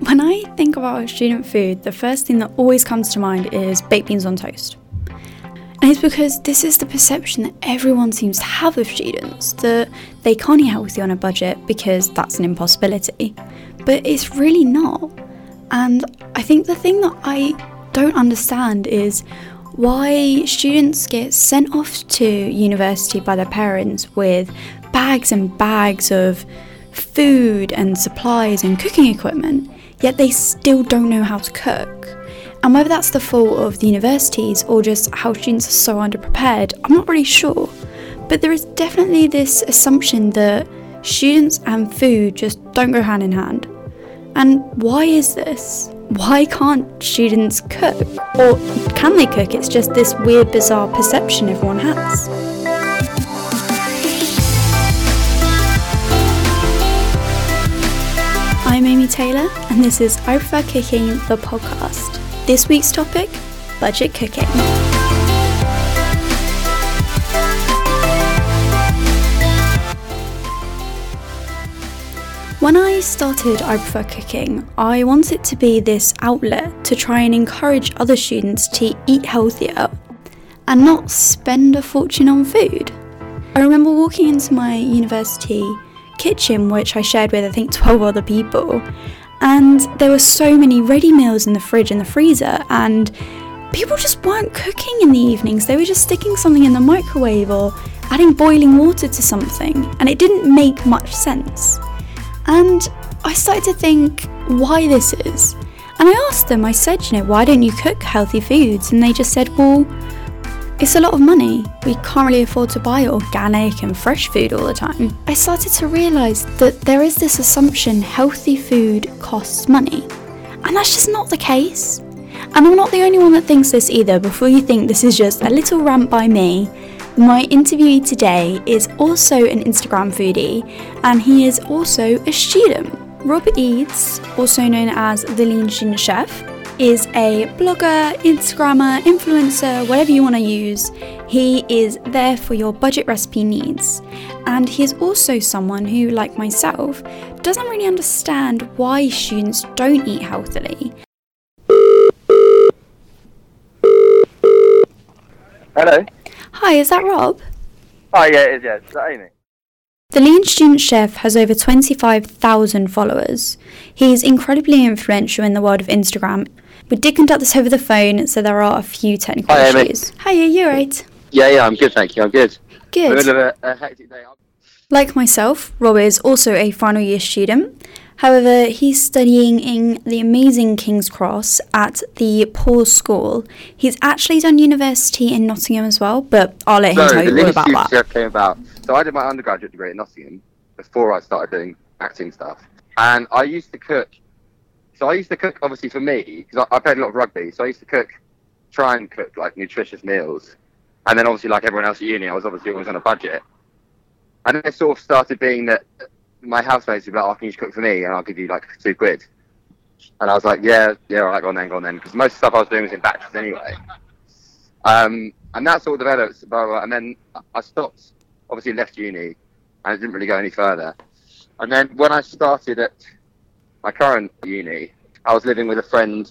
When I think about student food, the first thing that always comes to mind is baked beans on toast. And it's because this is the perception that everyone seems to have of students that they can't eat healthy on a budget because that's an impossibility. But it's really not. And I think the thing that I don't understand is why students get sent off to university by their parents with bags and bags of food and supplies and cooking equipment, yet they still don't know how to cook. And whether that's the fault of the universities or just how students are so underprepared, I'm not really sure. But there is definitely this assumption that students and food just don't go hand in hand. And why is this? Why can't students cook? Or can they cook? It's just this weird, bizarre perception everyone has. Amy Taylor, and this is I Prefer Cooking, the podcast. This week's topic budget cooking. When I started I Prefer Cooking, I wanted to be this outlet to try and encourage other students to eat healthier and not spend a fortune on food. I remember walking into my university kitchen, which I shared with I think 12 other people, and there were so many ready meals in the fridge and the freezer, and people just weren't cooking in the evenings. They were just sticking something in the microwave or adding boiling water to something, and it didn't make much sense. And I started to think why this is. And I asked them, I said, you know, why don't you cook healthy foods? And they just said, well, it's a lot of money. We can't really afford to buy organic and fresh food all the time. I started to realise that there is this assumption healthy food costs money. And that's just not the case. And I'm not the only one that thinks this either. Before you think this is just a little rant by me, my interviewee today is also an Instagram foodie and he is also a student. Robert Eades, also known as the Lean Student Chef, is a blogger, Instagrammer, influencer, whatever you want to use. He is there for your budget recipe needs. And he is also someone who, like myself, doesn't really understand why students don't eat healthily. Hello. Hi, is that Rob? Oh yeah, it is. Yeah, is that Amy? The Lean Student Chef has over 25,000 followers. He is incredibly influential in the world of Instagram. We did conduct this over the phone, so there are a few technical Hi, Amy. issues. Hi, are you right? Yeah, yeah, I'm good, thank you. I'm good. I'm in the Good. middle of a, a hectic day. Like myself, Rob is also a final year student. However, he's studying in the amazing King's Cross at the Poor School. He's actually done university in Nottingham as well, but I'll let him So tell you all about that. Chef came about. So I did my undergraduate degree in Nottingham before I started doing acting stuff, and I used to cook. So I used to cook obviously for me because I, I played a lot of rugby. So I used to cook, try and cook like nutritious meals, and then obviously like everyone else at uni, I was obviously always on a budget. And then it sort of started being that my housemates would be like, "Oh, can you just cook for me?" and I'll give you like two quid. And I was like, "Yeah, yeah, all right, go on then, go on then," because most stuff I was doing was in batches anyway. Um, and that sort of developed, blah, blah, and then I stopped. Obviously, left uni, and didn't really go any further. And then when I started at my current uni, I was living with a friend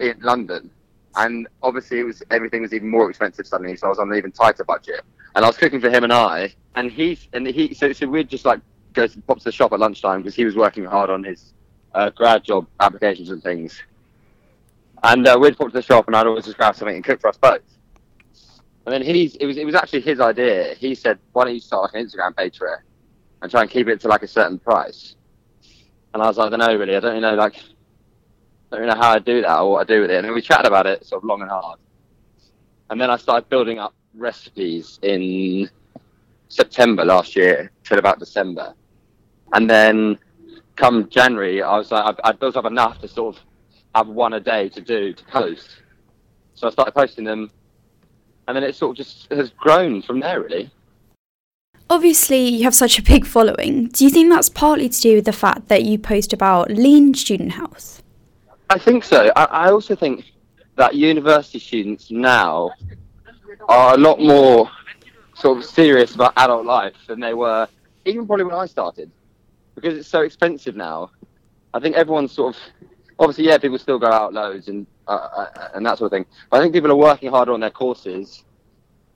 in London, and obviously it was everything was even more expensive suddenly, so I was on an even tighter budget. And I was cooking for him and I, and he's and he so so we'd just like go to, pop to the shop at lunchtime because he was working hard on his uh, grad job applications and things. And uh, we'd pop to the shop, and I'd always just grab something and cook for us both. And then he's it was it was actually his idea. He said, "Why don't you start like an Instagram page for it and try and keep it to like a certain price?" And I was like, "I don't know really. I don't know like don't really know how I do that or what I do with it." And then we chatted about it sort of long and hard. And then I started building up recipes in September last year till about December. And then come January, I was like, I, I built up enough to sort of have one a day to do to post. So I started posting them, and then it sort of just has grown from there, really. Obviously, you have such a big following. Do you think that's partly to do with the fact that you post about lean student health? I think so. I, I also think that university students now are a lot more sort of serious about adult life than they were even probably when I started because it's so expensive now. I think everyone's sort of obviously, yeah, people still go out loads and uh, uh, and that sort of thing. But I think people are working harder on their courses.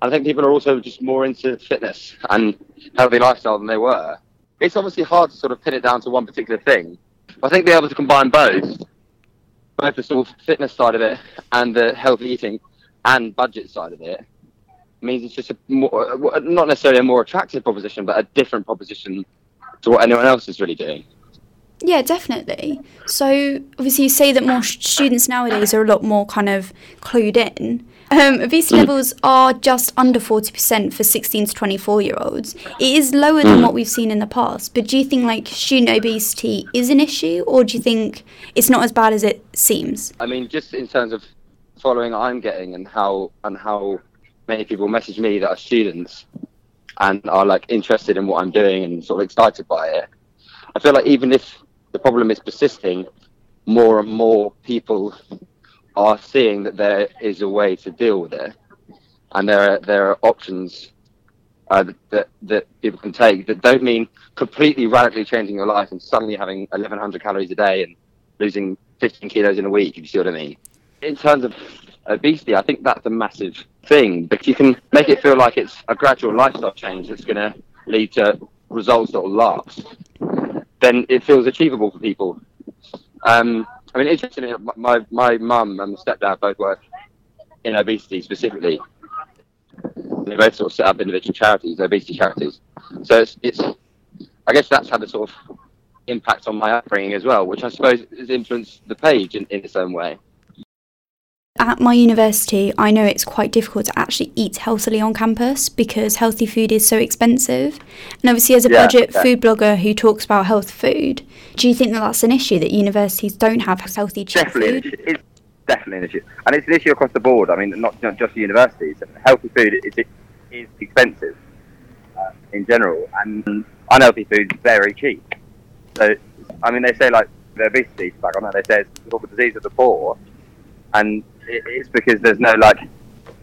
I think people are also just more into fitness and healthy lifestyle than they were. It's obviously hard to sort of pin it down to one particular thing. I think being able to combine both, both the sort of fitness side of it and the healthy eating and budget side of it, means it's just a more, not necessarily a more attractive proposition, but a different proposition to what anyone else is really doing. Yeah, definitely. So obviously, you say that more students nowadays are a lot more kind of clued in. Um, obesity levels are just under 40% for 16 to 24 year olds. It is lower than mm. what we've seen in the past, but do you think like student obesity is an issue or do you think it's not as bad as it seems? I mean, just in terms of following I'm getting and how and how many people message me that are students and are like interested in what I'm doing and sort of excited by it. I feel like even if the problem is persisting, more and more people are seeing that there is a way to deal with it, and there are there are options uh, that that people can take that don't mean completely radically changing your life and suddenly having 1,100 calories a day and losing 15 kilos in a week. If you see what I mean. In terms of obesity, I think that's a massive thing. But you can make it feel like it's a gradual lifestyle change that's going to lead to results that will last. Then it feels achievable for people. Um, I mean, interestingly, my my mum and stepdad both work in obesity specifically. They both sort of set up individual charities, obesity charities. So it's, it's I guess that's had a sort of impact on my upbringing as well, which I suppose has influenced the page in, in its own way at my university, I know it's quite difficult to actually eat healthily on campus because healthy food is so expensive. And obviously, as a yeah, budget yeah. food blogger who talks about health food, do you think that that's an issue that universities don't have healthy cheap definitely food? It's definitely an issue, and it's an issue across the board. I mean, not, not just universities. Healthy food is, is expensive uh, in general, and unhealthy food is very cheap. So, I mean, they say like the obesity back on that. They say it's the disease of the poor, and it's because there's no like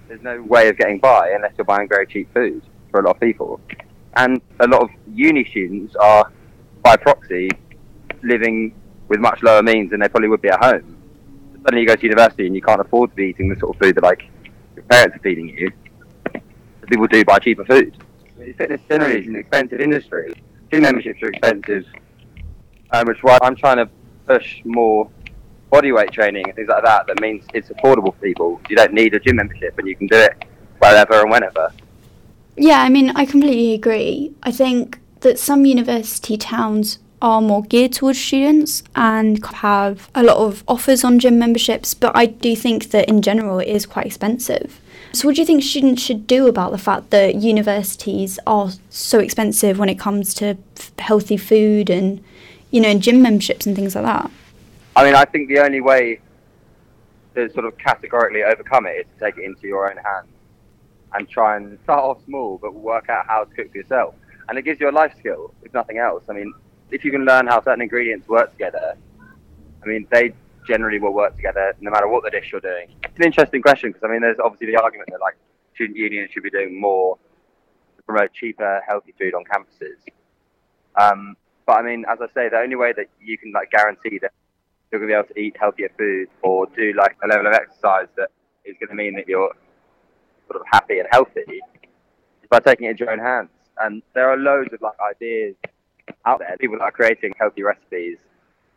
there's no way of getting by unless you're buying very cheap food for a lot of people. And a lot of uni students are, by proxy, living with much lower means than they probably would be at home. Suddenly you go to university and you can't afford to be eating the sort of food that like your parents are feeding you. People do buy cheaper food. Fitness generally is an expensive industry. Gym memberships are expensive, um, which is why I'm trying to push more bodyweight training and things like that that means it's affordable for people. You don't need a gym membership and you can do it wherever and whenever. Yeah, I mean, I completely agree. I think that some university towns are more geared towards students and have a lot of offers on gym memberships, but I do think that in general it is quite expensive. So, what do you think students should do about the fact that universities are so expensive when it comes to healthy food and, you know, gym memberships and things like that? I mean, I think the only way to sort of categorically overcome it is to take it into your own hands and try and start off small, but work out how to cook for yourself. And it gives you a life skill, if nothing else. I mean, if you can learn how certain ingredients work together, I mean, they generally will work together no matter what the dish you're doing. It's an interesting question because, I mean, there's obviously the argument that, like, student unions should be doing more to promote cheaper, healthy food on campuses. Um, but, I mean, as I say, the only way that you can, like, guarantee that you're going to be able to eat healthier food or do like a level of exercise that is going to mean that you're sort of happy and healthy by taking it into your own hands. And there are loads of like ideas out there, people that are creating healthy recipes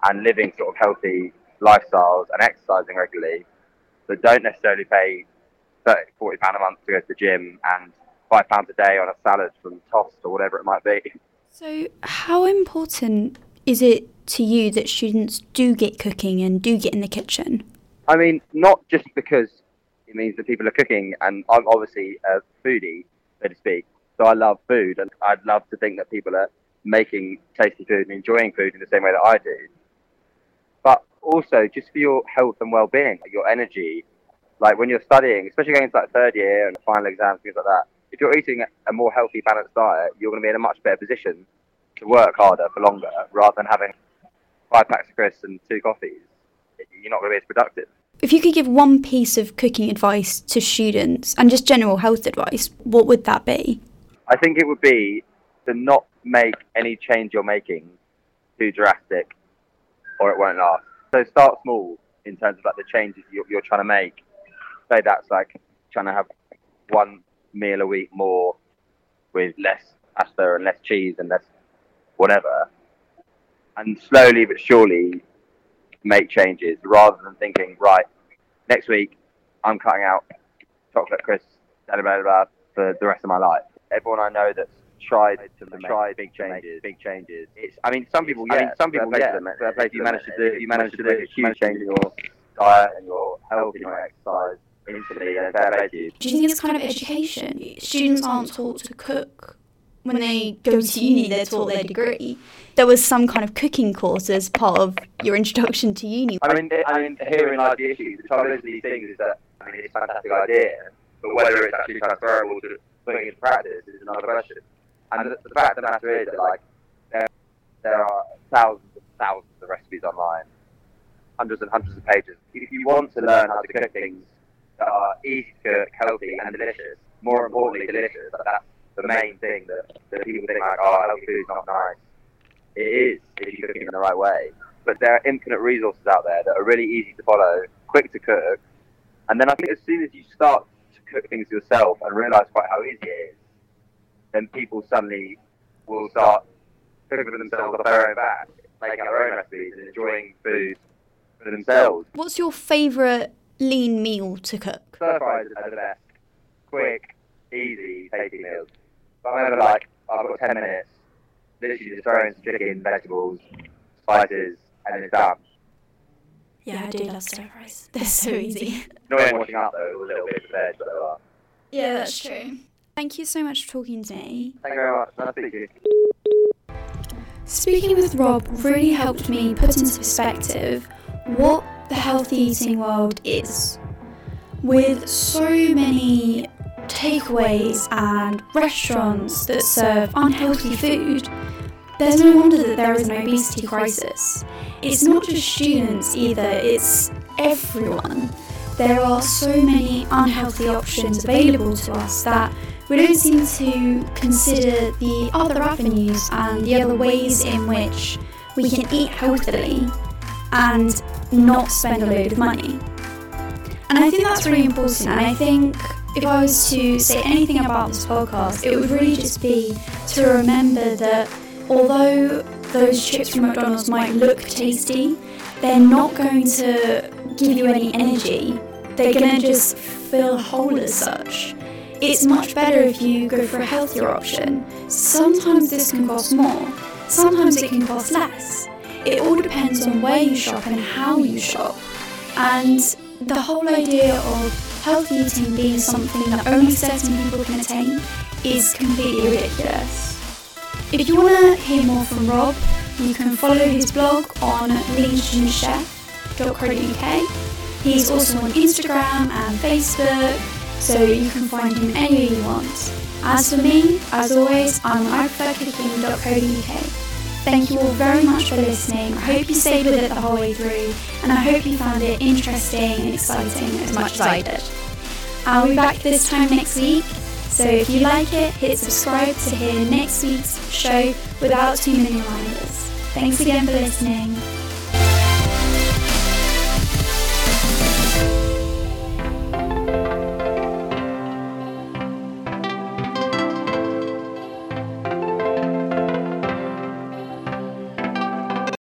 and living sort of healthy lifestyles and exercising regularly that don't necessarily pay 30, 40 pound a month to go to the gym and five pounds a day on a salad from Tossed or whatever it might be. So, how important is it to you that students do get cooking and do get in the kitchen? I mean, not just because it means that people are cooking, and I'm obviously a foodie, so to speak. So I love food, and I'd love to think that people are making tasty food and enjoying food in the same way that I do. But also, just for your health and well-being, your energy, like when you're studying, especially going into like third year and final exams, things like that. If you're eating a more healthy, balanced diet, you're going to be in a much better position to work harder for longer, rather than having five packs of crisps and two coffees, you're not going to be as productive. If you could give one piece of cooking advice to students and just general health advice, what would that be? I think it would be to not make any change you're making too drastic or it won't last. So start small in terms of like the changes you're, you're trying to make. Say that's like trying to have one meal a week more with less pasta and less cheese and less whatever. And slowly but surely make changes rather than thinking, right, next week I'm cutting out chocolate crisps blah, blah, blah, for the rest of my life. Everyone I know that's tried to try big changes, big changes. It's, I mean, some people, yeah, I mean, some people, yeah, them, if you manage to do, you manage to do a huge change in your diet and your health and your exercise instantly, and fair play to you. Do you think it's kind of education? Students aren't taught to cook when they go to uni, they're taught their degree. There was some kind of cooking course as part of your introduction to uni. I mean, I mean, herein lies the issue. The trouble with these things is that I mean, it's a fantastic idea, but whether it's actually transferable to putting into practice is another question. And the, fact of the matter is that like there, there are thousands and thousands of recipes online, hundreds and hundreds of pages. If you want to learn how to cook things that are easy to cook, healthy, and delicious, more importantly, delicious, that's the main thing that, that people think like, oh, healthy food's not nice. It is if you cook it in the right way. But there are infinite resources out there that are really easy to follow, quick to cook. And then I think as soon as you start to cook things yourself and realise quite how easy it is, then people suddenly will start cooking for themselves off their own back, making their own recipes and enjoying food for themselves. What's your favourite lean meal to cook? Stir fries are the best. Quick, easy, tasty meals. But I'm ever like, I've got 10 minutes, literally just throwing some chicken, vegetables, spices, and it's done. Yeah, I do love stir fries. They're so easy. Not washing up though, a little bit of veg, but they are. Yeah, that's true. Thank you so much for talking to me. Thank you very much. Nice to you. Speaking with Rob really helped me put into perspective what the healthy eating world is. With so many takeaways and restaurants that serve unhealthy food, there's no wonder that there is an obesity crisis. It's not just students either, it's everyone. There are so many unhealthy options available to us that we don't seem to consider the other avenues and the other ways in which we can eat healthily and not spend a load of money. And I think that's really important, and I think if I was to say anything about this podcast, it would really just be to remember that although those chips from McDonald's might look tasty, they're not going to give you any energy. They're going to just fill a hole as such. It's much better if you go for a healthier option. Sometimes this can cost more, sometimes it can cost less. It all depends on where you shop and how you shop. And the whole idea of healthy eating being something that only certain people can attain is completely ridiculous. If you want to hear more from Rob, you can follow his blog on leanstudentchef.co.uk. He's also on Instagram and Facebook, so you can find him anywhere you want. As for me, as always, I'm on iprefercooking.co.uk. Thank you all very much for listening. I hope you stayed with it the whole way through, and I hope you found it interesting and exciting as much as I did. I'll be back this time next week, so if you like it, hit subscribe to hear next week's show without too many reminders. Thanks again for listening.